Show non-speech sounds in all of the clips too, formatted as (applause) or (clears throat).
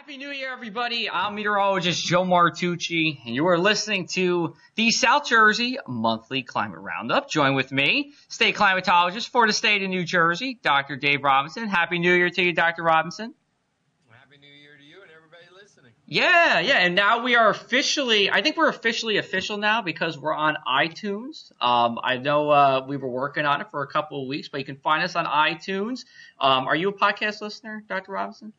Happy New Year, everybody. I'm meteorologist Joe Martucci, and you are listening to the South Jersey Monthly Climate Roundup. Join with me, state climatologist for the state of New Jersey, Dr. Dave Robinson. Happy New Year to you, Dr. Robinson. Happy New Year to you and everybody listening. Yeah, yeah, and now we are officially, I think we're officially official now because we're on iTunes. Um, I know uh, we were working on it for a couple of weeks, but you can find us on iTunes. Um, are you a podcast listener, Dr. Robinson?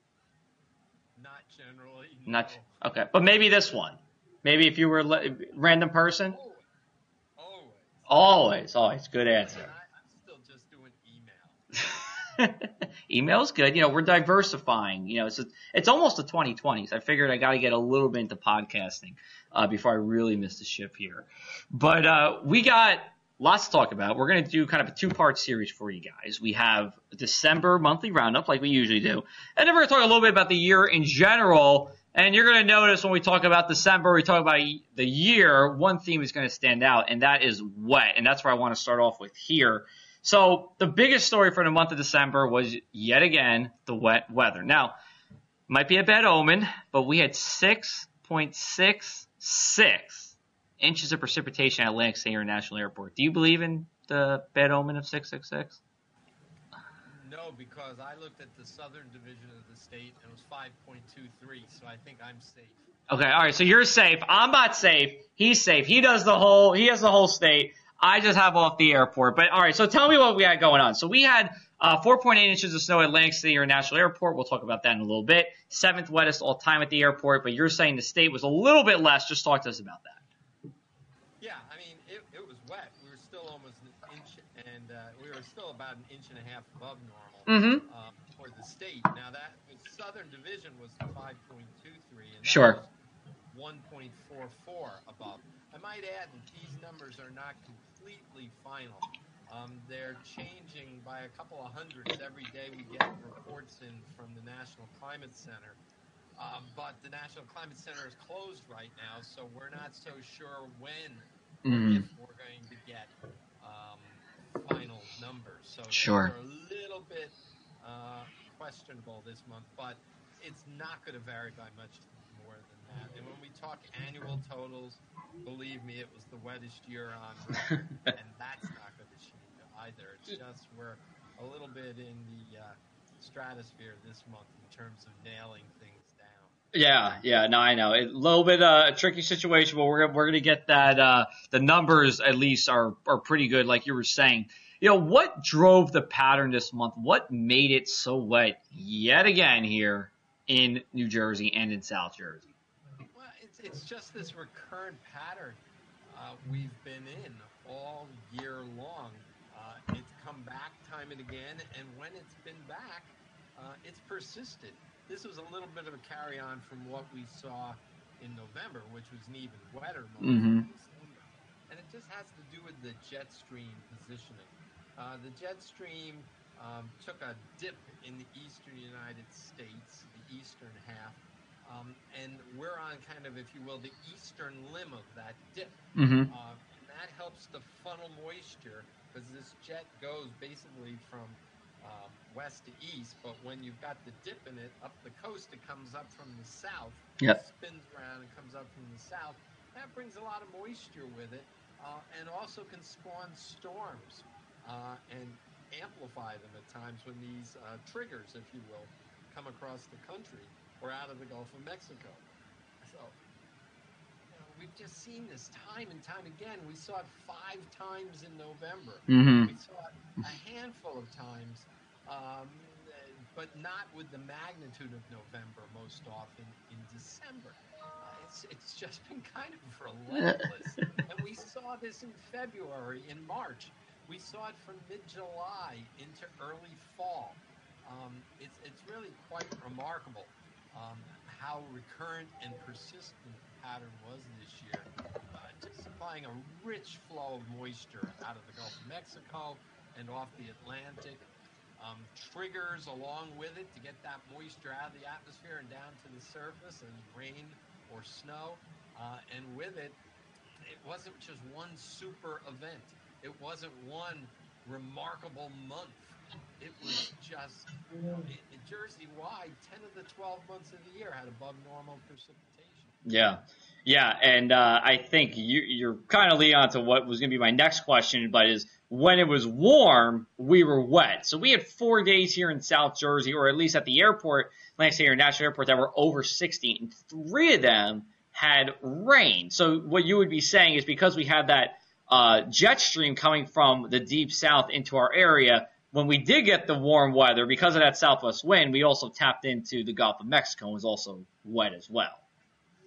Not. Okay, but maybe this one. Maybe if you were a random person. Always. Always. Always. Good answer. I, I'm still just doing email. (laughs) Email's good. You know, we're diversifying. You know, it's it's almost the 2020s. I figured I got to get a little bit into podcasting uh, before I really miss the ship here. But uh, we got lots to talk about. We're going to do kind of a two part series for you guys. We have a December monthly roundup, like we usually do, and then we're going to talk a little bit about the year in general. And you're going to notice when we talk about December, we talk about the year, one theme is going to stand out, and that is wet. And that's where I want to start off with here. So the biggest story for the month of December was yet again the wet weather. Now, might be a bad omen, but we had 6.66 inches of precipitation at Atlantic International Airport. Do you believe in the bad omen of 666? No, because I looked at the southern division of the state and it was 5.23, so I think I'm safe. Okay, all right. So you're safe. I'm not safe. He's safe. He does the whole. He has the whole state. I just have off the airport. But all right. So tell me what we had going on. So we had uh, 4.8 inches of snow at Atlantic City International Airport. We'll talk about that in a little bit. Seventh wettest all time at the airport. But you're saying the state was a little bit less. Just talk to us about that. Uh, we were still about an inch and a half above normal Mm-hmm. um, for the state. Now, that the southern division was 5.23, and Sure. 1.44 above. I might add that these numbers are not completely final. Um, they're changing by a couple of hundreds every day. We get reports in from the National Climate Center. Um, but the National Climate Center is closed right now, so we're not so sure when Mhm. if we're going to get um, final numbers. So Sure. a little bit uh, questionable this month, but it's not going to vary by much more than that. And when we talk annual totals, believe me, it was the wettest year on record, (laughs) and that's not going to change either. It's just we're a little bit in the uh, stratosphere this month in terms of nailing things. Yeah, yeah, no, I know. A little bit uh, a tricky situation, but we're we're gonna get that. Uh, the numbers at least are are pretty good, like you were saying. You know, what drove the pattern this month? What made it so wet yet again here in New Jersey and in South Jersey? Well, it's, it's just this recurrent pattern uh, we've been in all year long. Uh, it's come back time and again, and when it's been back, uh, it's persisted. This was a little bit of a carry on from what we saw in November, which was an even wetter month Mhm. And it just has to do with the jet stream positioning. Uh, the jet stream um, took a dip in the eastern United States, the eastern half, um, and we're on kind of, if you will, the eastern limb of that dip. Mm-hmm. Uh, and that helps to funnel moisture because this jet goes basically from um, west to east. But when you've got the dip in it up the coast, it comes up from the south, Yep. spins around and comes up from the south. That brings a lot of moisture with it, uh, and also can spawn storms uh, and amplify them at times when these uh, triggers, if you will, come across the country or out of the Gulf of Mexico. So we've just seen this time and time again. We saw it five times in November. Mm-hmm. We saw it a handful of times, um, but not with the magnitude of November most often in December. Uh, it's, it's just (laughs) been kind of relentless. (laughs) and we saw this in February, in March. We saw it from mid-July into early fall. Um, it's, it's really quite remarkable um, how recurrent and persistent pattern was this year, uh, just supplying a rich flow of moisture out of the Gulf of Mexico and off the Atlantic. Um, triggers along with it to get that moisture out of the atmosphere and down to the surface and rain or snow. Uh, and with it, it wasn't just one super event. It wasn't one remarkable month it was just in, Jersey wide, ten of the twelve months of the year had above normal precipitation. Yeah. Yeah, and uh, I think you, you're kind of leading on to what was going to be my next question, but is when it was warm, we were wet. So we had four days here in South Jersey, or at least at the airport, Atlantic International Airport, that were over 60, and three of them had rain. So what you would be saying is because we had that uh, jet stream coming from the deep south into our area, when we did get the warm weather, because of that southwest wind, we also tapped into the Gulf of Mexico and was also wet as well.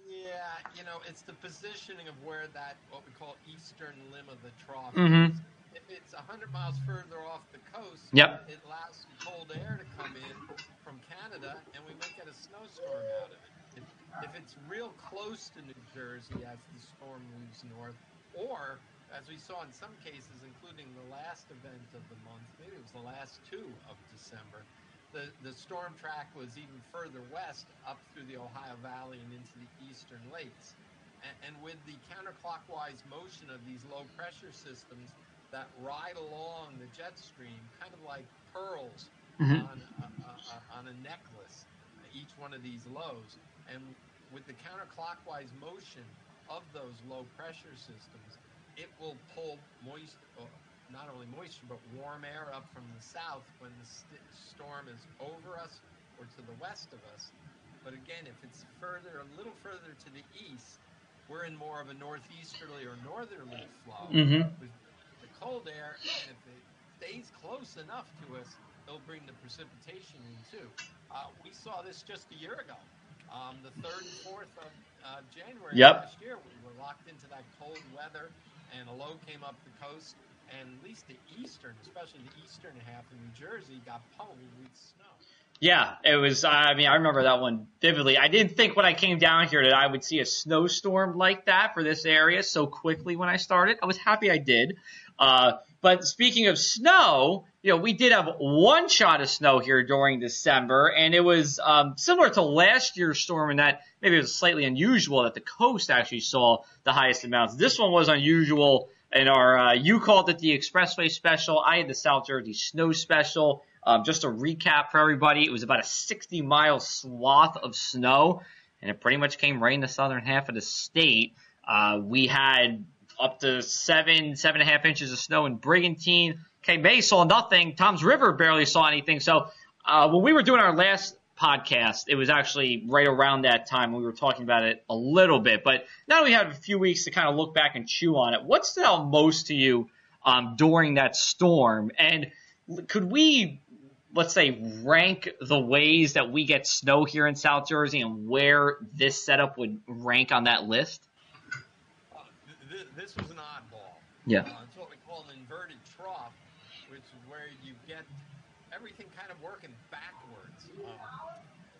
Yeah, you know, it's the positioning of where that what we call eastern limb of the trough Mhm. is. If it's 100 miles further off the coast, Yep. it allows cold air to come in from Canada, and we might get a snowstorm out of it. If, if it's real close to New Jersey as the storm moves north, or as we saw in some cases, including the last event of the month, maybe it was the last two of December, the, the storm track was even further west up through the Ohio Valley and into the eastern lakes. And, and with the counterclockwise motion of these low pressure systems that ride along the jet stream, kind of like pearls Mhm. on, a, a, a, on a necklace, each one of these lows. And with the counterclockwise motion of those low pressure systems, it will pull moist, not only moisture, but warm air up from the south when the st- storm is over us or to the west of us. But again, if it's further, a little further to the east, we're in more of a northeasterly or northerly flow Mm-hmm. with the cold air, and if it stays close enough to us, it'll bring the precipitation in too. Uh, we saw this just a year ago. Um, the third and fourth of uh, January Yep. last year, we were locked into that cold weather, and a low came up the coast, and at least the eastern, especially the eastern half of New Jersey, got pummeled with snow. Yeah, it was. I mean, I remember that one vividly. I didn't think when I came down here that I would see a snowstorm like that for this area so quickly when I started. I was happy I did. Uh, but speaking of snow, you know, we did have one shot of snow here during December, and it was um, similar to last year's storm in that maybe it was slightly unusual that the coast actually saw the highest amounts. This one was unusual in our, uh, you called it the Expressway Special. I had the South Jersey Snow Special. Um, just a recap for everybody, it was about a 60 mile swath of snow, and it pretty much came right in the southern half of the state. Uh, we had up to seven, seven and a half inches of snow in Brigantine. Cape May saw nothing. Toms River barely saw anything. So uh, when we were doing our last podcast, it was actually right around that time we were talking about it a little bit. But now we have a few weeks to kind of look back and chew on it. What stood out most to you um, during that storm? And could we, let's say, rank the ways that we get snow here in South Jersey and where this setup would rank on that list? Th- th- this was an oddball. Yeah. Uh, it's what we call an inverted trough, which is where you get everything kind of working backwards. Um,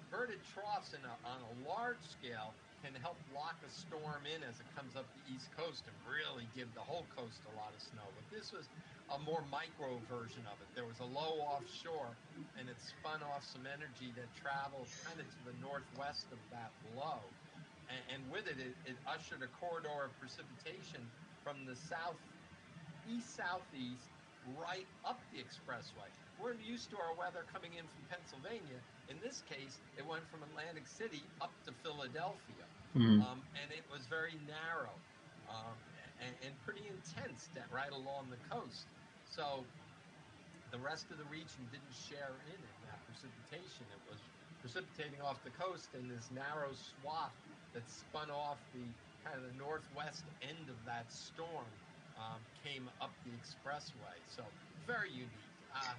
inverted troughs in a, on a large scale can help lock a storm in as it comes up the east coast and really give the whole coast a lot of snow. But this was a more micro version of it. There was a low offshore, and it spun off some energy that traveled kind of to the northwest of that low. And, and with it, it, it ushered a corridor of precipitation from the south east southeast right up the expressway. We're used to our weather coming in from Pennsylvania. In this case, it went from Atlantic City up to Philadelphia, Mhm. um, and it was very narrow um, and, and pretty intense that right along the coast. So the rest of the region didn't share in in that precipitation. It was precipitating off the coast in this narrow swath that spun off the kind of the northwest end of that storm um, came up the expressway. So very unique. Uh,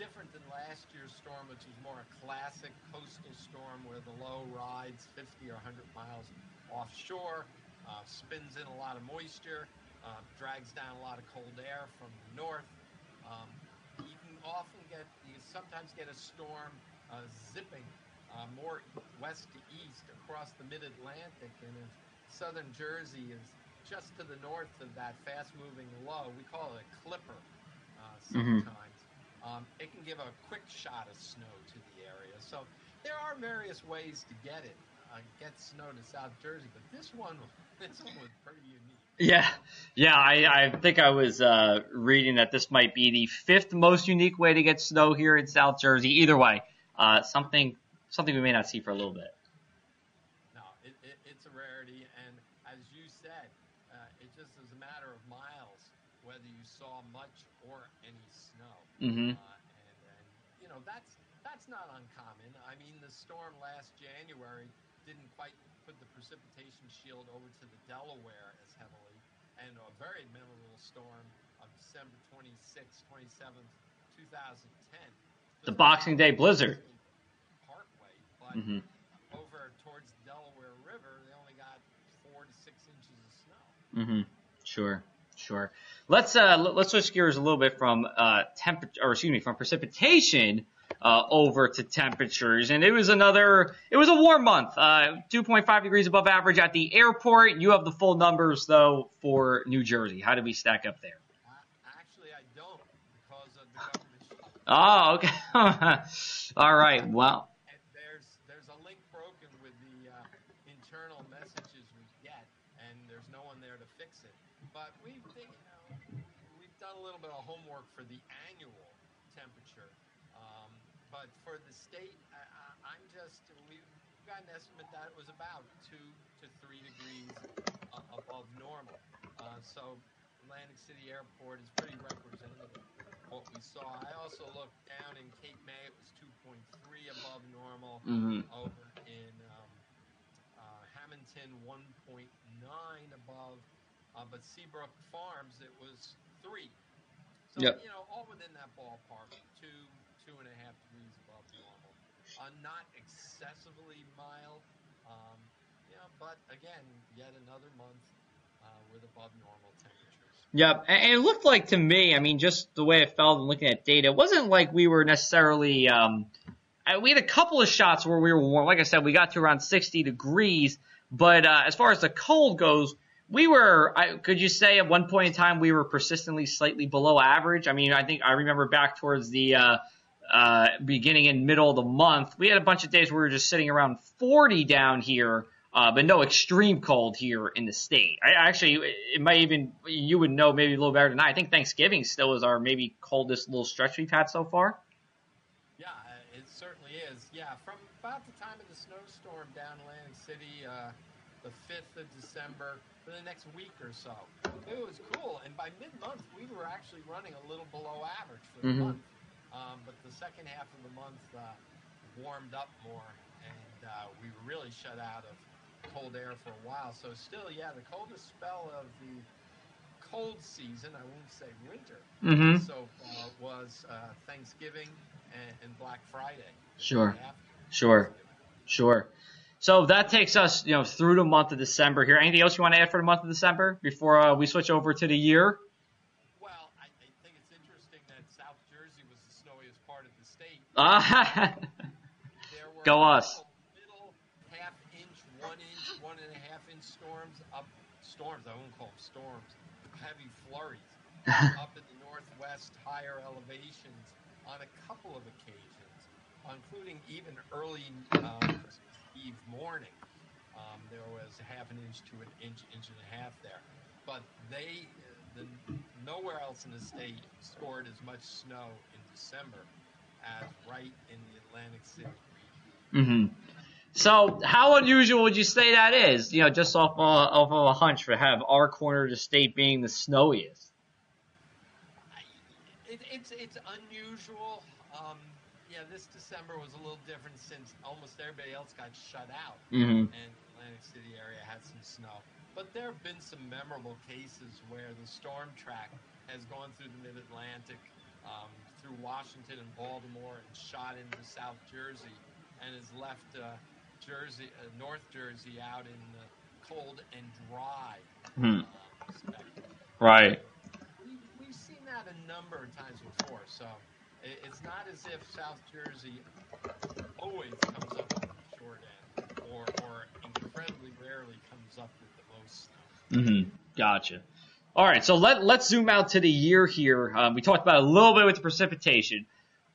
different than last year's storm, which was more a classic coastal storm where the low rides 50 or 100 miles offshore, uh, spins in a lot of moisture, uh, drags down a lot of cold air from the north. Um, you can often get, you sometimes get a storm uh, zipping uh, more west to east across the mid-Atlantic, and if southern Jersey is just to the north of that fast-moving low, we call it a clipper uh, Mhm. sometimes. Um, it can give a quick shot of snow to the area. So there are various ways to get it, uh, get snow to South Jersey, but this one (laughs) this one was pretty unique. Yeah, yeah. I, I think I was uh, reading that this might be the fifth most unique way to get snow here in South Jersey. Either way, uh, something something we may not see for a little bit. No, it, it, it's a rarity, and as you said, uh, it just is a matter of miles whether you saw much or any snow. Mm-hmm. Uh, and, and you know that's that's not uncommon. I mean, the storm last January didn't quite put the precipitation shield over to the Delaware as heavily, and a very memorable storm of December 26th, 27th, 2010. The Boxing Day blizzard. But Mm-hmm. over towards the Delaware River, they only got four to six inches of snow. Mm-hmm. Sure, sure. Let's uh let's switch gears a little bit from uh temperature, or excuse me, from precipitation uh over to temperatures, and it was another. It was a warm month. Uh, 2.5 degrees above average at the airport. You have the full numbers though for New Jersey. How did we stack up there? Uh, actually, I don't because of the government. Oh, okay. (laughs) All right. Well. And there's there's a link broken with the uh, internal messages we get, and there's no one there to fix it. But we've you know we've done a little bit of homework for the annual temperature, um, but for the state, I, I, I'm just we've got an estimate that it was about two to three degrees uh, above normal. Uh, so Atlantic City Airport is pretty representative of what we saw. I also looked down in Cape May; it was 2.3 above normal mhm. over in um, uh, Hamilton 1.9 above, uh, but Seabrook Farms it was three. So Yep. you know, all within that ballpark, two two and a half degrees above normal. Uh, not excessively mild, um, yeah, but again, yet another month uh, with above normal temperatures. Yep, and it looked like to me, I mean, just the way it felt and looking at data, it wasn't like we were necessarily. Um, we had a couple of shots where we were warm. Like I said, we got to around 60 degrees, but uh, as far as the cold goes, we were. I, could you say at one point in time we were persistently slightly below average? I mean, I think I remember back towards the uh, uh, beginning and middle of the month, we had a bunch of days where we were just sitting around 40 down here. Uh, but no extreme cold here in the state. I actually, it might even you would know maybe a little better than I. I think Thanksgiving still is our maybe coldest little stretch we've had so far. Yeah, it certainly is. Yeah, from about the time of the snowstorm down Atlantic City, uh, the 5th of December, for the next week or so. It was cool, and by mid-month, we were actually running a little below average for the Mhm. month. Um, but the second half of the month uh, warmed up more, and uh, we were really shut out of cold air for a while. So still, yeah, the coldest spell of the cold season, I won't say winter, Mm-hmm. so uh, was uh, Thanksgiving and, and Black Friday. Sure. Sure. Sure. So that takes us, you know, through the month of December here. Anything else you want to add for the month of December before uh, we switch over to the year? Well, I, I think it's interesting that South Jersey was the snowiest part of the state. Ah, (laughs) Go us. Middle half inch, one inch, one and a half inch storms up storms. I won't call them storms. Heavy flurries (laughs) up in the northwest, higher elevations on a couple of occasions, including even early uh, Christmas Eve morning. Um, there was half an inch to an inch, inch and a half there. But they, the, nowhere else in the state scored as much snow in December as right in the Atlantic City region. hmm So how unusual would you say that is? You know, just off, uh, off of a hunch for have our corner of the state being the snowiest. I- It, it's it's unusual. Um, yeah, this December was a little different since almost everybody else got shut out, Mm-hmm. and Atlantic City area had some snow. But there have been some memorable cases where the storm track has gone through the Mid Atlantic, um, through Washington and Baltimore, and shot into South Jersey, and has left uh, Jersey, uh, North Jersey, out in the cold and dry. Hmm. Spectrum Right. we, we've seen that a number of times before. So it's not as if South Jersey always comes up with the short end, or, or incredibly rarely comes up with the most snow. Mm-hmm. Gotcha. All right, so let let's zoom out to the year here. Um, we talked about a little bit with the precipitation.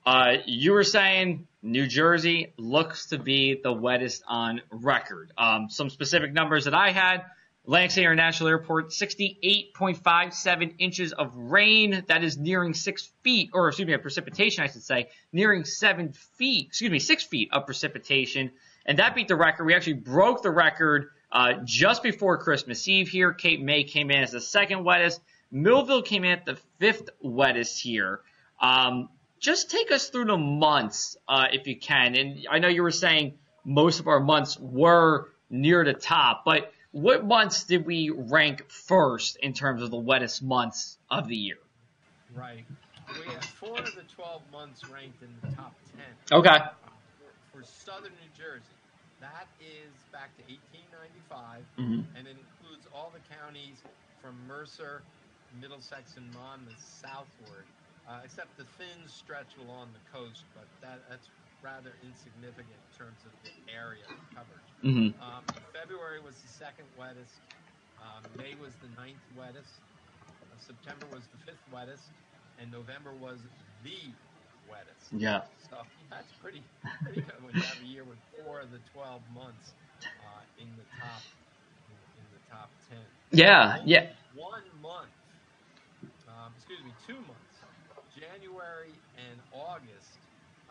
Uh, you were saying New Jersey looks to be the wettest on record. Um, some specific numbers that I had: Atlantic International Airport, 68.57 inches of rain. That is nearing six feet, or excuse me, precipitation, I should say, nearing seven feet, excuse me, six feet of precipitation. And that beat the record. We actually broke the record uh, just before Christmas Eve here. Cape May came in as the second wettest. Millville came in at the fifth wettest here. Um, just take us through the months, uh, if you can. And I know you were saying most of our months were near the top, but what months did we rank first in terms of the wettest months of the year? Right. We had four of the 12 months ranked in the top 10. Okay. For, for southern New Jersey, that is back to 1895, Mhm. and it includes all the counties from Mercer, Middlesex, and Monmouth southward, uh, except the thin stretch along the coast, but that, that's rather insignificant in terms of the area covered. hmm Um, February was the second wettest. Um, May was the ninth wettest. Uh, September was the fifth wettest, and November was the wettest. Yeah. So (laughs) that's pretty pretty good when you have a year with four of the twelve months uh, in the top in, in the top ten. Yeah. Only Yeah. One month, um, excuse me, two months, January and August,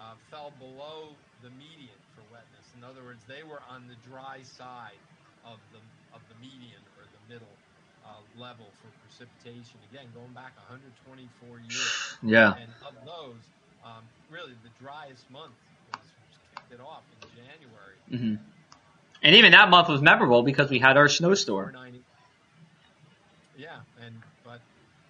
uh, fell below the median for wetness. In other words, they were on the dry side of the of the median or the middle uh, level for precipitation. Again, going back 124 years. Yeah. And of those, um, really the driest month was, was kicked it off in January. hmm And even that month was memorable because we had our snowstorm. Yeah, and but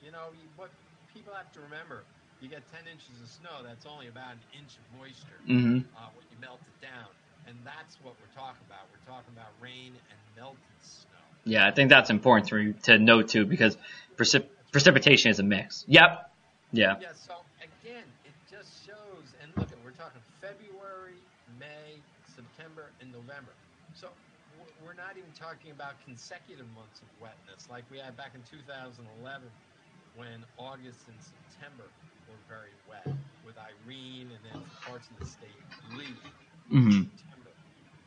you know what people have to remember: you get 10 inches of snow, that's only about an inch of moisture hmm uh, when you melt it down, and that's what we're talking about. We're talking about rain and melted snow. Yeah, I think that's important to to note too because precip- precipitation is a mix. Yep. Yeah. Yeah. So again, it just shows. And look, at we're talking February, May, September, and November. So we're not even talking about consecutive months of wetness like we had back in 2011, when August and September were very wet with Irene and then parts of the state Lee. hmm September.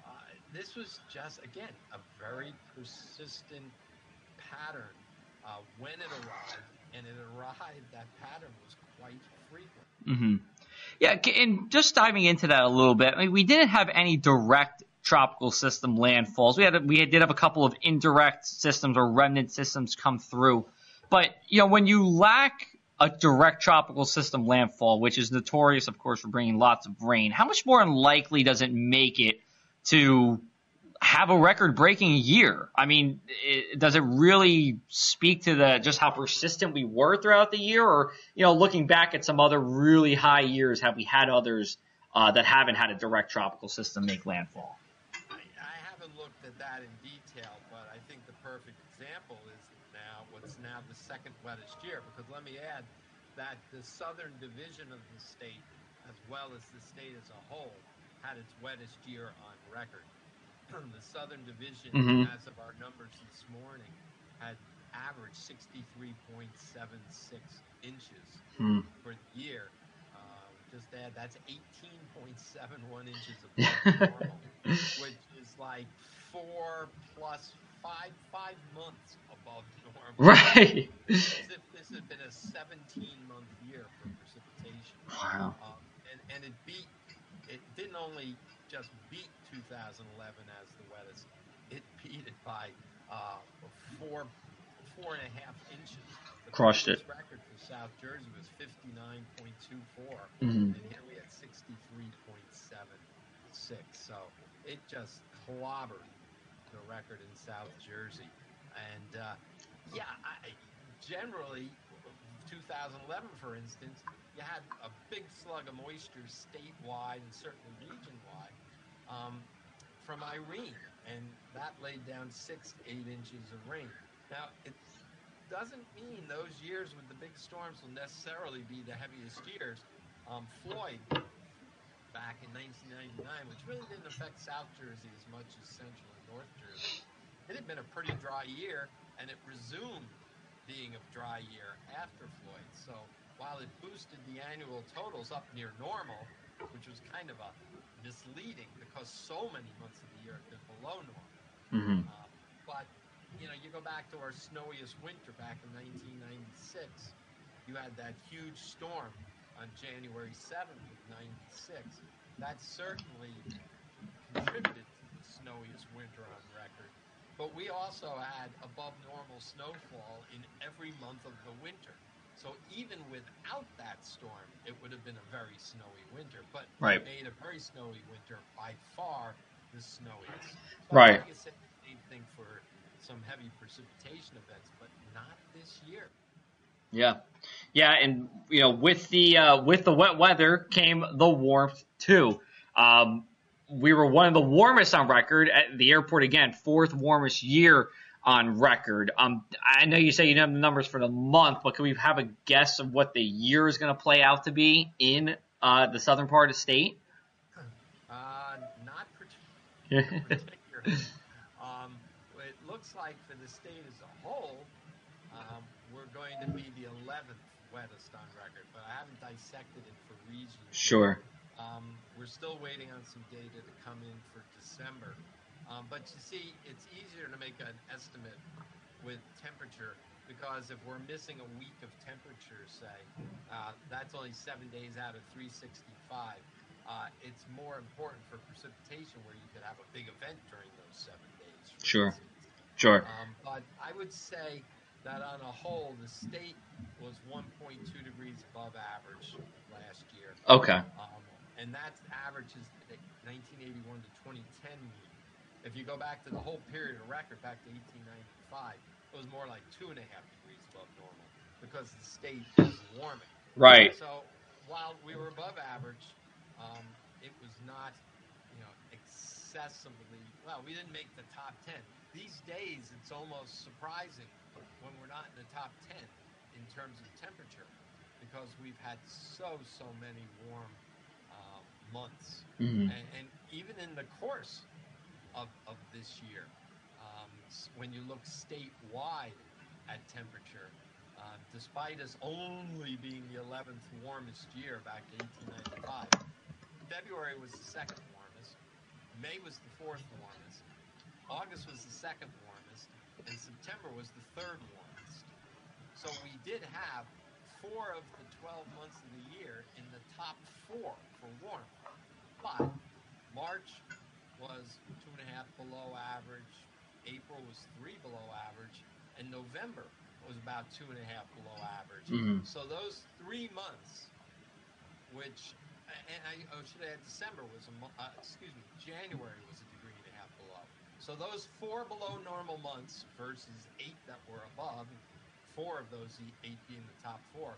Uh, this was just again a very persistent pattern uh, when it arrived, and it arrived. That pattern was quite frequent. hmm Yeah, and just diving into that a little bit, I mean, we didn't have any direct tropical system landfalls. We had we did have a couple of indirect systems or remnant systems come through, but you know when you lack a direct tropical system landfall, which is notorious, of course, for bringing lots of rain, how much more unlikely does it make it to have a record-breaking year? I mean, it, does it really speak to the just how persistent we were throughout the year, or you know, looking back at some other really high years, have we had others uh, that haven't had a direct tropical system make landfall? I, I haven't looked at that in detail, but I think the perfect example is now what's now the second wettest year. Because let me add that the southern division of the state, as well as the state as a whole, had its wettest year on record. (clears throat) the southern division, Mhm. as of our numbers this morning, had averaged 63.76 inches Hmm. for the year. Just add that's 18.71 inches above (laughs) normal, which is like four plus five five months above normal. (laughs) Right. As if this had been a 17 month year for precipitation. Wow. Um, and, and it beat, it didn't only just beat 2011 as the wettest, it beat it by uh, four, four and a half inches. Crushed it. record for South Jersey was 59.24, Mhm. and here we had 63.76. So it just clobbered the record in South Jersey. And uh, yeah, I, generally, 2011, for instance, you had a big slug of moisture statewide and certainly region-wide um, from Irene, and that laid down six to eight inches of rain. Now, it doesn't mean those years with the big storms will necessarily be the heaviest years. Um, Floyd, back in 1999, which really didn't affect South Jersey as much as Central and North Jersey, it had been a pretty dry year, and it resumed being a dry year after Floyd. So while it boosted the annual totals up near normal, which was kind of a misleading because so many months of the year have been below normal. hmm Uh, but you know, you go back to our snowiest winter back in 1996. You had that huge storm on January 7th of 96. That certainly contributed to the snowiest winter on record. But we also had above normal snowfall in every month of the winter. So even without that storm, it would have been a very snowy winter. But Right. it made a very snowy winter by far the snowiest. So Right. I think it's the same thing for some heavy precipitation events, but not this year. Yeah, yeah, and you know, with the uh, with the wet weather came the warmth too. Um, we were one of the warmest on record at the airport again, fourth warmest year on record. Um, I know you say you don't have the numbers for the month, but can we have a guess of what the year is going to play out to be in uh, the southern part of the state? Uh, not (laughs) particularly. Looks like for the state as a whole, um, we're going to be the 11th wettest on record, but I haven't dissected it for regions. Sure. Um, we're still waiting on some data to come in for December. Um, but you see, it's easier to make an estimate with temperature because if we're missing a week of temperature, say, uh, that's only seven days out of 365. Uh, it's more important for precipitation where you could have a big event during those seven days. Sure. instance. Sure. Um, but I would say that on a whole, the state was 1.2 degrees above average last year. Okay. Um, and that's averages the 1981 to 2010 mean. If you go back to the whole period of record, back to 1895, it was more like two and a half degrees above normal because the state was warming. Right. So while we were above average, um, it was not, you know, excessively. Well, we didn't make the top 10. These days, it's almost surprising when we're not in the top 10 in terms of temperature because we've had so so many warm uh, months, hmm and, and even in the course of, of this year, um, when you look statewide at temperature, uh, despite us only being the 11th warmest year back in 1895, February was the second warmest, May was the fourth warmest, August was the second warmest, and September was the third warmest. So we did have four of the 12 months of the year in the top four for warmth. But March was two and a half below average, April was three below average, and November was about two and a half below average. Mhm. So those three months, which, and I oh, should I add, December was a, uh, excuse me, January was a degree and a half below. So those four below normal months versus eight that were above, four of those eight being the top four,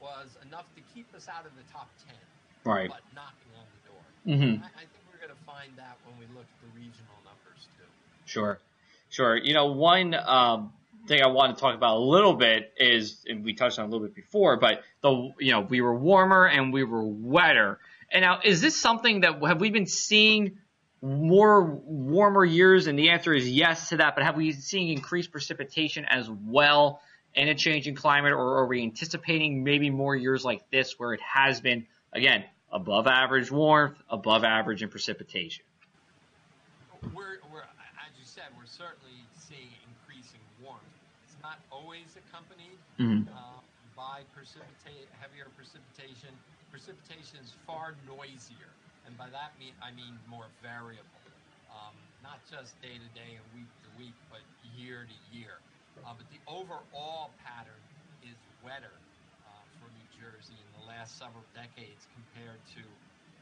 was enough to keep us out of the top ten, Right. but knocking on the door. Mm-hmm. I, I think we're going to find that when we look at the regional numbers too. Sure, sure. You know, one um, thing I want to talk about a little bit is, and we touched on a little bit before, but the you know we were warmer and we were wetter. And now, is this something that have we been seeing more warmer years? And the answer is yes to that. But have we seen increased precipitation as well in a changing climate, or are we anticipating maybe more years like this where it has been again above average warmth, above average in precipitation? We're, we're, as you said, we're certainly seeing increasing warmth. It's not always accompanied Mhm. uh, by precipitate, heavier precipitation. Precipitation is far noisier, and by that mean I mean more variable, um, not just day to day and week to week, but year to year. Uh, but the overall pattern is wetter uh, for New Jersey in the last several decades compared to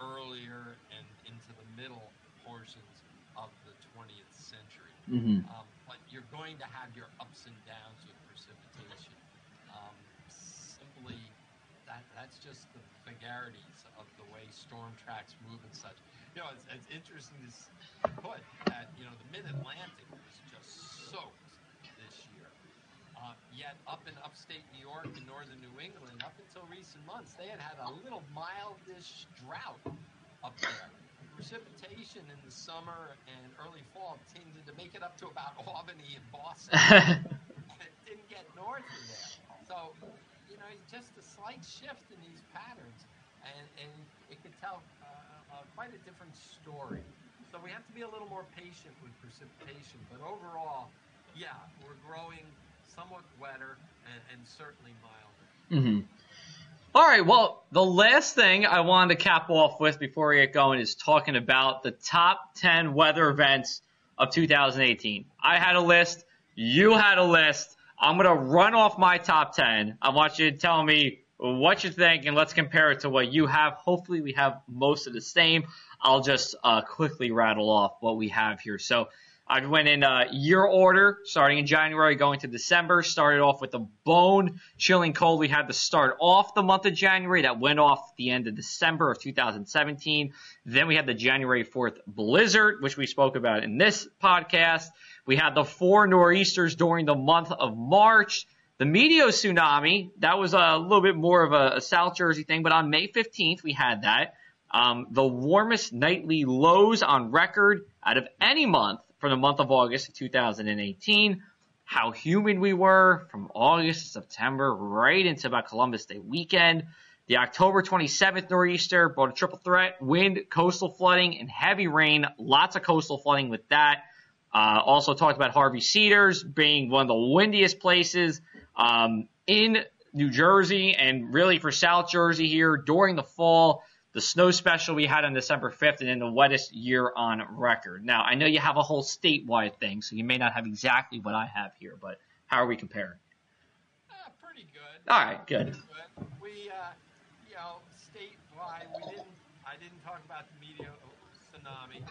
earlier and into the middle portions of the 20th century. Mm-hmm. Um, but you're going to have your ups and downs with precipitation. Um, simply, that that's just the of the way storm tracks move and such. You know, it's, it's interesting to put that you know the Mid Atlantic was just soaked this year. Uh, yet up in upstate New York and northern New England, up until recent months, they had had a little mildish drought up there. Precipitation in the summer and early fall tended to make it up to about (laughs) Albany and Boston. (laughs) and it didn't get north of there. So, just a slight shift in these patterns, and, and it could tell uh, uh, quite a different story. So we have to be a little more patient with precipitation. But overall, yeah, we're growing somewhat wetter and, and certainly milder. Mm-hmm. All right. Well, the last thing I wanted to cap off with before we get going is talking about the top 10 weather events of 2018. I had a list. You had a list. I'm going to run off my top 10. I want you to tell me what you think and let's compare it to what you have. Hopefully we have most of the same. I'll just uh, quickly rattle off what we have here. So I went in uh, year order, starting in January, going to December. Started off with the bone chilling cold we had to start off the month of January. That went off the end of December of 2017. Then we had the January 4th blizzard, which we spoke about in this podcast. We had the four nor'easters during the month of March. The Meteo tsunami, that was a little bit more of a, a South Jersey thing, but on May 15th, we had that. Um, the warmest nightly lows on record out of any month for the month of August of 2018, how humid we were from August to September right into about Columbus Day weekend. The October 27th nor'easter brought a triple threat, wind, coastal flooding, and heavy rain. Lots of coastal flooding with that. Uh, also talked about Harvey Cedars being one of the windiest places um, in New Jersey and really for South Jersey here during the fall the snow special we had on December 5th, and then the wettest year on record. Now, I know you have a whole statewide thing, so you may not have exactly what I have here, but how are we comparing? Uh, pretty good. All right, good. good. We, uh, you know, statewide, we didn't. I didn't talk about the Meteo tsunami.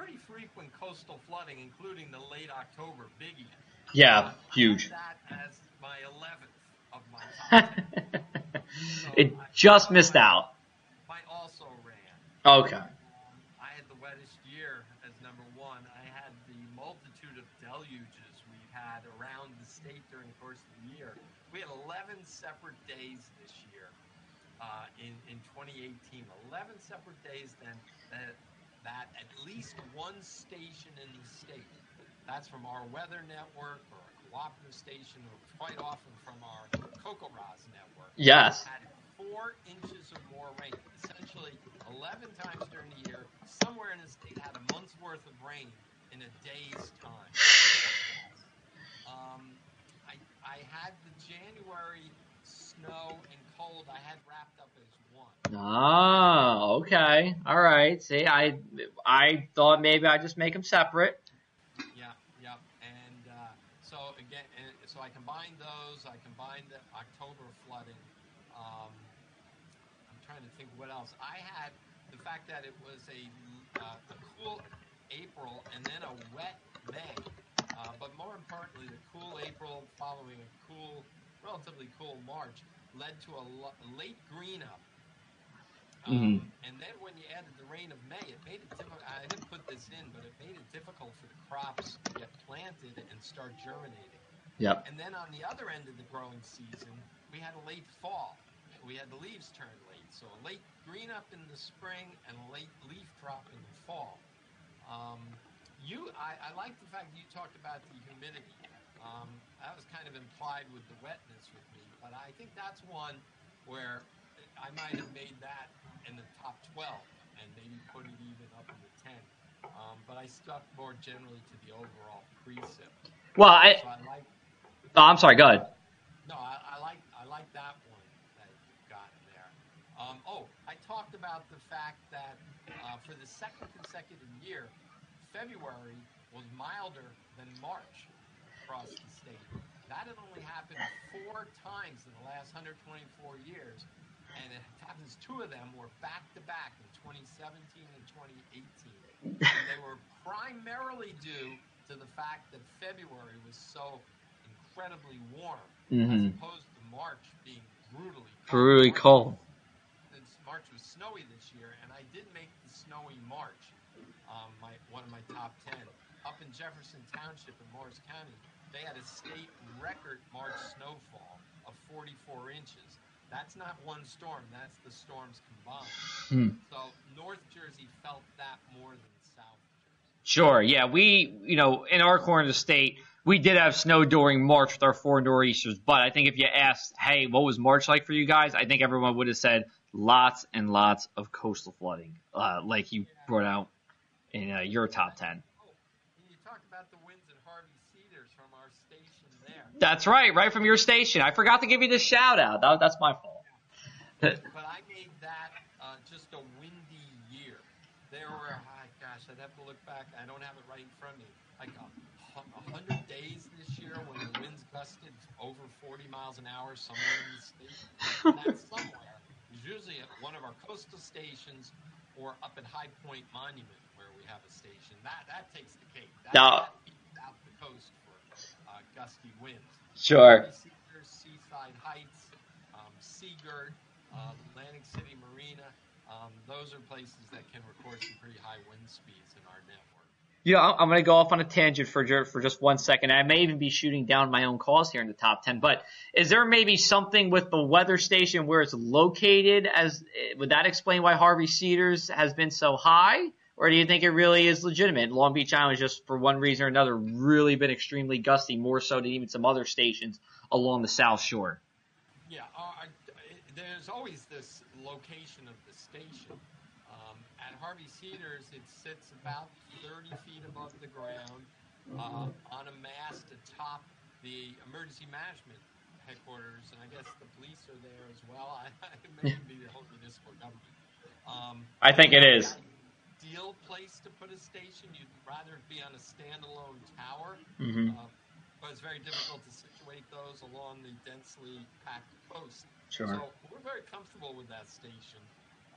Pretty frequent coastal flooding, including the late October biggie. Yeah, uh, huge. that as my 11th of my (laughs) top it just missed out. Mine also ran. Okay. I had the wettest year as number one. I had the multitude of deluges we've had around the state during the course of the year. We had 11 separate days this year uh, in, in 2018. 11 separate days then that, that at least one station in the state, that's from our weather network or a cooperative station or quite often from our CoCoRaHS network. Yes. Had four inches or more rain. Essentially, 11 times during the year, somewhere in the state had a month's worth of rain in a day's time. (sighs) Um, I, I had the January snow and cold I had wrapped up as one. Oh, okay. All right. See, I I thought maybe I'd just make them separate. Yeah, yeah. And uh, so again, and so I combined those. I combined the October flooding. Um, I'm trying to think what else. I had the fact that it was a, uh, a cool April and then a wet May. Uh, but more importantly, the cool April following a cool, relatively cool March led to a late green up. Um, Mhm. And then when you added the rain of May, it made it difficult. I didn't put this in, but it made it difficult for the crops to get planted and start germinating. Yep. And then on the other end of the growing season, we had a late fall. We had the leaves turn late. So a late green up in the spring and a late leaf drop in the fall. Um, you, I, I like the fact that you talked about the humidity. Um, that was kind of implied with the wetness with me, but I think that's one where I might have made that in the top 12 and maybe put it even up in the 10. Um, but I stuck more generally to the overall precip. Well, I So I like oh, I'm sorry. Go ahead. no, I, I like I like that one that you've gotten there. Um, oh, I talked about the fact that uh, for the second consecutive year, February was milder than March across the state. That had only happened four times in the last 124 years, and it happens two of them were back to back in 2017 and 2018. And they were primarily due to the fact that February was so incredibly warm as hmm opposed to March being brutally cold. Brutally March- cold. March was snowy this year, and I did make the snowy March um, my one of my top ten. Up in Jefferson Township in Morris County, they had a state record March snowfall of 44 inches. That's not one storm, that's the storms combined. Hmm. So North Jersey felt that more than South Jersey. Sure, yeah. We, you know, in our corner of the state, we did have snow during March with our four nor'easters, but I think if you asked, hey, what was March like for you guys? I think everyone would have said lots and lots of coastal flooding, uh, like you brought out in uh, your top 10 about the winds at Harvey Cedars from our station there. That's right, right from your station. I forgot to give you the shout out. That, that's my fault. Yeah. (laughs) but I made that uh, just a windy year. There were, oh, gosh, I'd have to look back. I don't have it right in front of me. Like a, hundred days this year when the winds gusted over 40 miles an hour somewhere in the state. That's (laughs) somewhere. It's usually at one of our coastal stations or up at High Point Monument have a station. That that takes the cake. That, Now- that out the coast for uh, gusty winds. Sure. Cedars, Seaside Heights, um, Sea Girt, uh, Atlantic City Marina. Um, those are places that can record some pretty high wind speeds in our network. You know, I'm going to go off on a tangent for for just one second. I may even be shooting down my own calls here in the top ten. But is there maybe something with the weather station where it's located? As would that explain why Harvey Cedars has been so high, or do you think it really is legitimate? Long Beach Island has just for one reason or another really been extremely gusty, more so than even some other stations along the South Shore. Yeah, uh, I, there's always this location of the station. Um, at Harvey Cedars, it sits about 30 feet above the ground uh, on a mast atop the emergency management headquarters, and I guess the police are there as well. (laughs) I, it may be the whole municipal government. Um, I think it is. Ideal place to put a station. You'd rather be on a standalone tower. hmm Uh, but it's very difficult to situate those along the densely packed coast. Sure. So we're very comfortable with that station.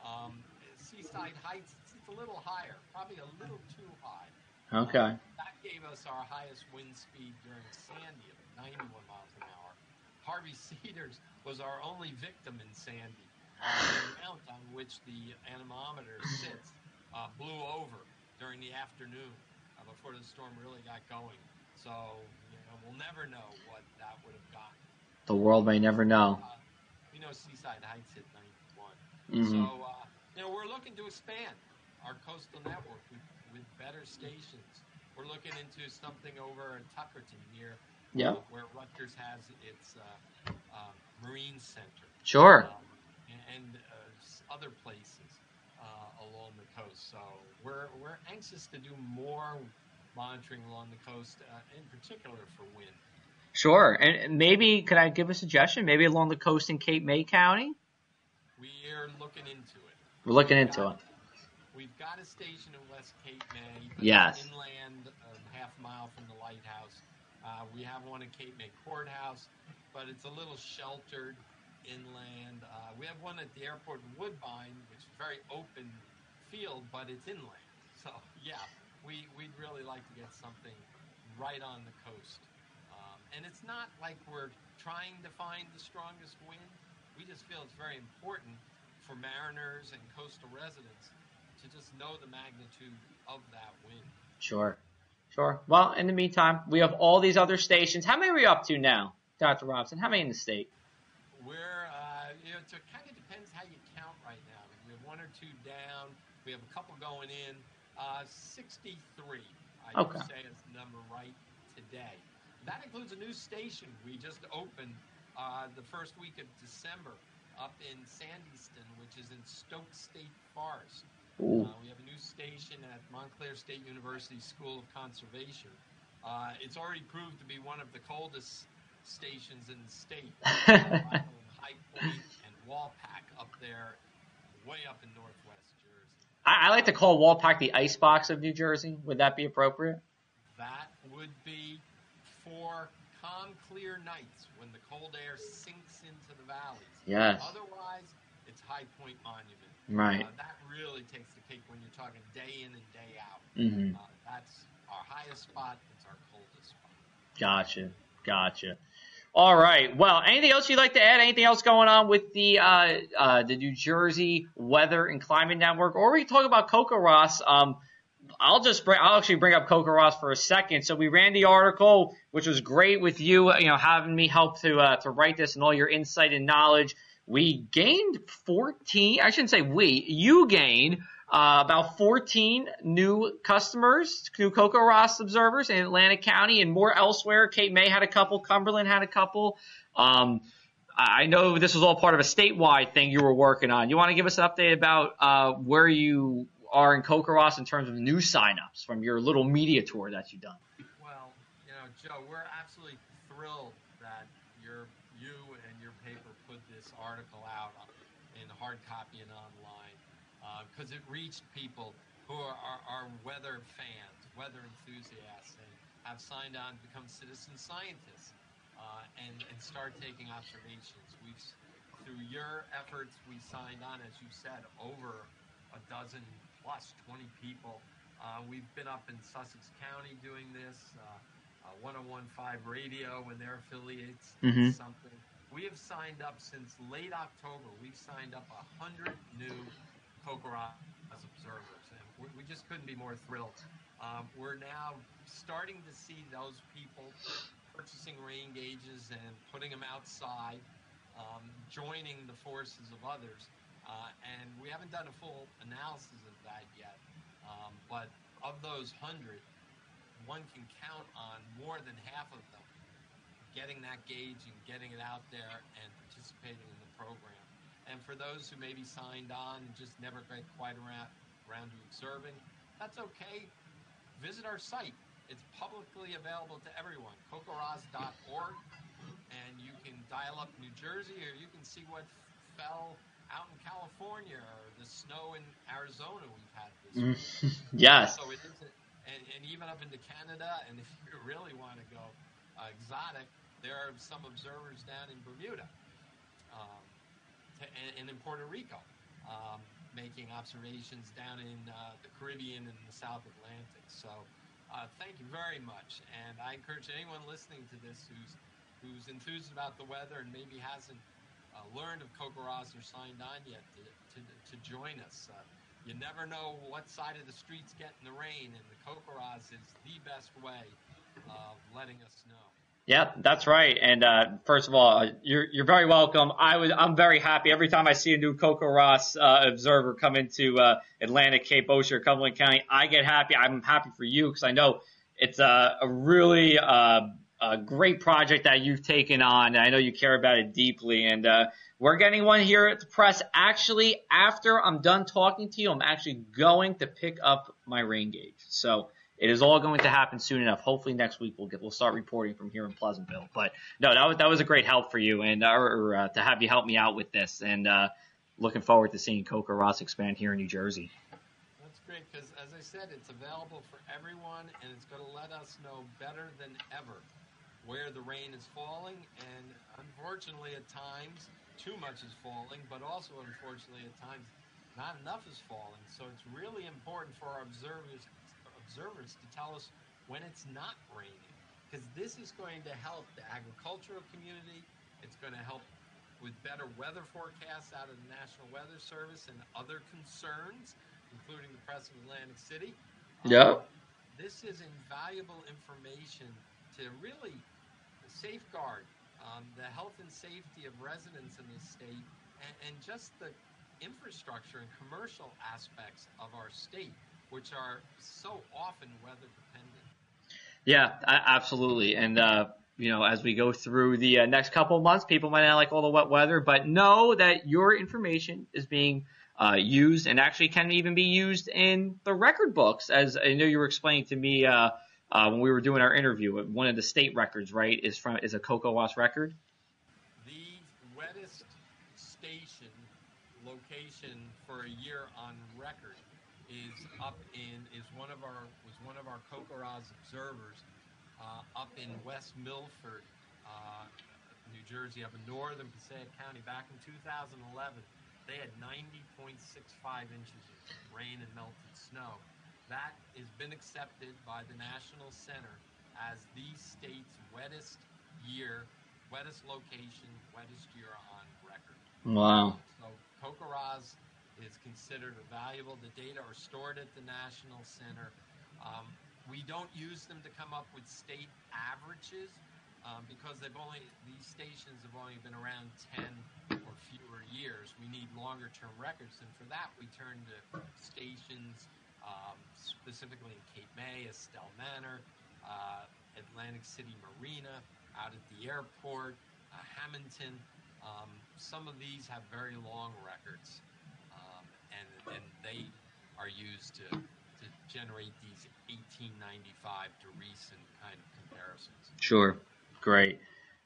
Um, Seaside Heights, it's, it's a little higher, probably a little too high. Okay. That gave us our highest wind speed during Sandy at 91 miles an hour. Harvey (laughs) Cedars was our only victim in Sandy. Uh, the mount on which the anemometer sits uh, blew over during the afternoon uh, before the storm really got going. So, you know, we'll never know what that would have gotten. The world may never know. Uh, we know Seaside Heights hit 91. hmm So, uh, you know, we're looking to expand our coastal network with, with better stations. We're looking into something over in Tuckerton near Yep. uh, where Rutgers has its uh, um, Marine Center Sure. um, and, and uh, other places uh, along the coast. So we're, we're anxious to do more monitoring along the coast, uh, in particular for wind. Sure. And maybe could I give a suggestion? Maybe along the coast in Cape May County. We're looking into it. We're looking into it. We've got a station in West Cape May, Yes. inland, a half mile from the lighthouse. Uh, we have one at Cape May Courthouse, but it's a little sheltered inland. Uh, we have one at the airport in Woodbine, which is a very open field, but it's inland. So yeah, we we'd really like to get something right on the coast. Um, and it's not like we're trying to find the strongest wind. We just feel it's very important for mariners and coastal residents to just know the magnitude of that wind. Sure. Sure. Well, in the meantime, we have all these other stations. How many are we up to now, Dr. Robinson? How many in the state? We're, uh, you know, it kind of depends how you count right now. We have one or two down. We have a couple going in. Uh, 63, I Okay. would say is the number right today. That includes a new station we just opened uh, the first week of December up in Sandyston, which is in Stokes State Forest. Uh, we have a new station at Montclair State University School of Conservation. Uh, it's already proved to be one of the coldest stations in the state. (laughs) High Point and Walpack up there, way up in northwest Jersey. I, I like to call Walpack the icebox of New Jersey. Would that be appropriate? That would be for calm, clear nights when the cold air sinks into the valleys. Yes. Otherwise, it's High Point Monument. Right. Uh, that really takes the cake when you're talking day in and day out. Mm-hmm. Uh, that's our highest spot. It's our coldest spot. Gotcha. Gotcha. All right. Well, anything else you'd like to add? Anything else going on with the uh, uh, the New Jersey Weather and Climate Network, or we can talk about CoCoRaHS? Um, I'll just bring, I'll actually bring up CoCoRaHS for a second. So we ran the article, which was great with you, you know, having me help to uh, to write this and all your insight and knowledge. We gained 14. I shouldn't say we. You gained uh, about 14 new customers, new CoCoRaHS observers in Atlantic County and more elsewhere. Cape May had a couple, Cumberland had a couple. Um, I know this was all part of a statewide thing you were working on. You want to give us an update about uh, where you are in CoCoRaHS in terms of new signups from your little media tour that you've done? Well, you know, Joe, we're absolutely thrilled that you and your paper put this article out in hard copy and online because uh, it reached people who are, are, are, weather fans, weather enthusiasts, and have signed on to become citizen scientists uh, and, and start taking observations. We've through your efforts, we signed on, as you said, over a dozen plus 20 people. Uh, we've been up in Sussex County doing this. Uh, uh, 1015 Radio and their affiliates, mm-hmm. something. We have signed up since late October. We've signed up 100 new CoCoRaHS observers, and we, we just couldn't be more thrilled. Um, we're now starting to see those people purchasing rain gauges and putting them outside, um, joining the forces of others. Uh, and we haven't done a full analysis of that yet. Um, but of those 100, one can count on more than half of them getting that gauge and getting it out there and participating in the program. And for those who maybe signed on and just never got quite around, around to observing, that's okay. Visit our site. It's publicly available to everyone, cocorahs.org, and you can dial up New Jersey or you can see what fell out in California or the snow in Arizona we've had this week. (laughs) yes. So it is and, and even up into Canada. And (laughs) if you really want to go uh, exotic, there are some observers down in Bermuda um, and, in Puerto Rico um, making observations down in uh, the Caribbean and the South Atlantic. So uh, thank you very much. And I encourage anyone listening to this who's who's enthused about the weather and maybe hasn't uh, learned of CoCoRaHS or signed on yet to, to, to join us. Uh, you never know what side of the street's getting the rain, and the CoCoRaHS is the best way of letting us know. Yep, that's right. And uh, first of all, you're you're very welcome. I was I'm very happy every time I see a new CoCoRaHS uh, observer come into uh, Atlantic, Cape Osher, Cumberland County. I get happy. I'm happy for you because I know it's a, a really uh, a great project that you've taken on. I know you care about it deeply, and uh, we're getting one here at the press. Actually, after I'm done talking to you, I'm actually going to pick up my rain gauge. So it is all going to happen soon enough. Hopefully next week we'll get we'll start reporting from here in Pleasantville. But no, that was that was a great help for you and or, uh, to have you help me out with this. And uh, looking forward to seeing CoCoRaHS expand here in New Jersey. That's great because, as I said, it's available for everyone, and it's going to let us know better than ever where the rain is falling. And unfortunately, at times too much is falling, but also unfortunately at times not enough is falling. So it's really important for our observers observers to tell us when it's not raining, because this is going to help the agricultural community. It's going to help with better weather forecasts out of the National Weather Service and other concerns, including the press of Atlantic City. Yeah. Um, this is invaluable information to really safeguard um, the health and safety of residents in the state, and, and just the infrastructure and commercial aspects of our state, which are so often weather dependent. Yeah, absolutely. And, uh, you know, as we go through the uh, next couple of months, people might not like all the wet weather, but know that your information is being uh, used and actually can even be used in the record books. As I know you were explaining to me uh, uh, when we were doing our interview. One of the state records, right, is from is a CoCoRaHS record. The wettest station location for a year on record is up in is one of our was one of our CoCoRaHS observers uh, up in West Milford, uh, New Jersey, up in northern Passaic County back in 2011. They had 90.65 inches of rain and melted snow that has been accepted by the National Center as the state's wettest year, wettest location, wettest year on record. Wow. So CoCoRaHS is considered valuable. The data are stored at the National Center. Um, we don't use them to come up with state averages um, because they've only these stations have only been around 10 or fewer years. We need longer term records, and for that we turn to stations um, specifically in Cape May, Estell Manor, uh, Atlantic City Marina, out at the airport, uh, Hamilton. Um, some of these have very long records, and, and they are used to, to generate these 1895 to recent kind of comparisons. Sure. Great.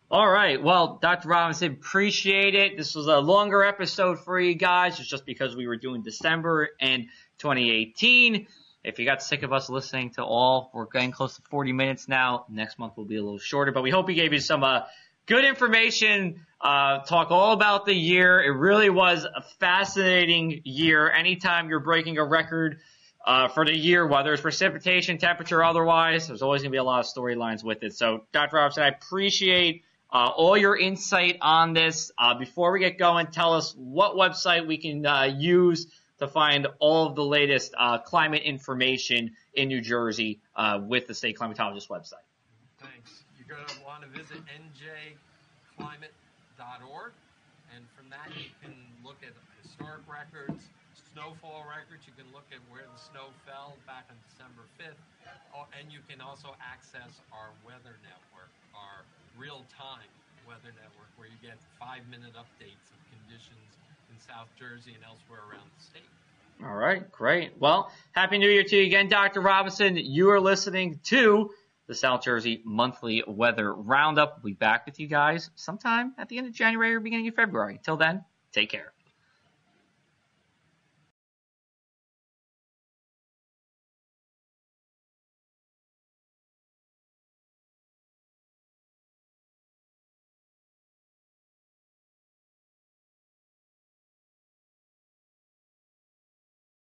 All right. Well, Dr. Robinson, appreciate it. This was a longer episode for you guys. It's just because we were doing December and 2018. If you got sick of us listening to all, we're getting close to 40 minutes now. Next month will be a little shorter, but we hope we gave you some uh, good information. Uh, talk all about the year. It really was a fascinating year. Anytime you're breaking a record uh, for the year, whether it's precipitation, temperature, otherwise, there's always going to be a lot of storylines with it. So, Dr. Robinson, I appreciate uh, all your insight on this. Uh, before we get going, tell us what website we can uh, use to find all of the latest uh, climate information in New Jersey with the state climatologist website. Thanks. You're going to want to visit njclimate.org, and from that you can look at historic records, snowfall records. You can look at where the snow fell back on December 5th, oh, and you can also access our weather network, our real-time weather network, where you get five-minute updates of conditions in South Jersey and elsewhere around the state. All right, great. Well, Happy New Year to you again, Dr. Robinson. You are listening to the South Jersey Monthly Weather Roundup. We'll be back with you guys sometime at the end of January or beginning of February. Till then, take care.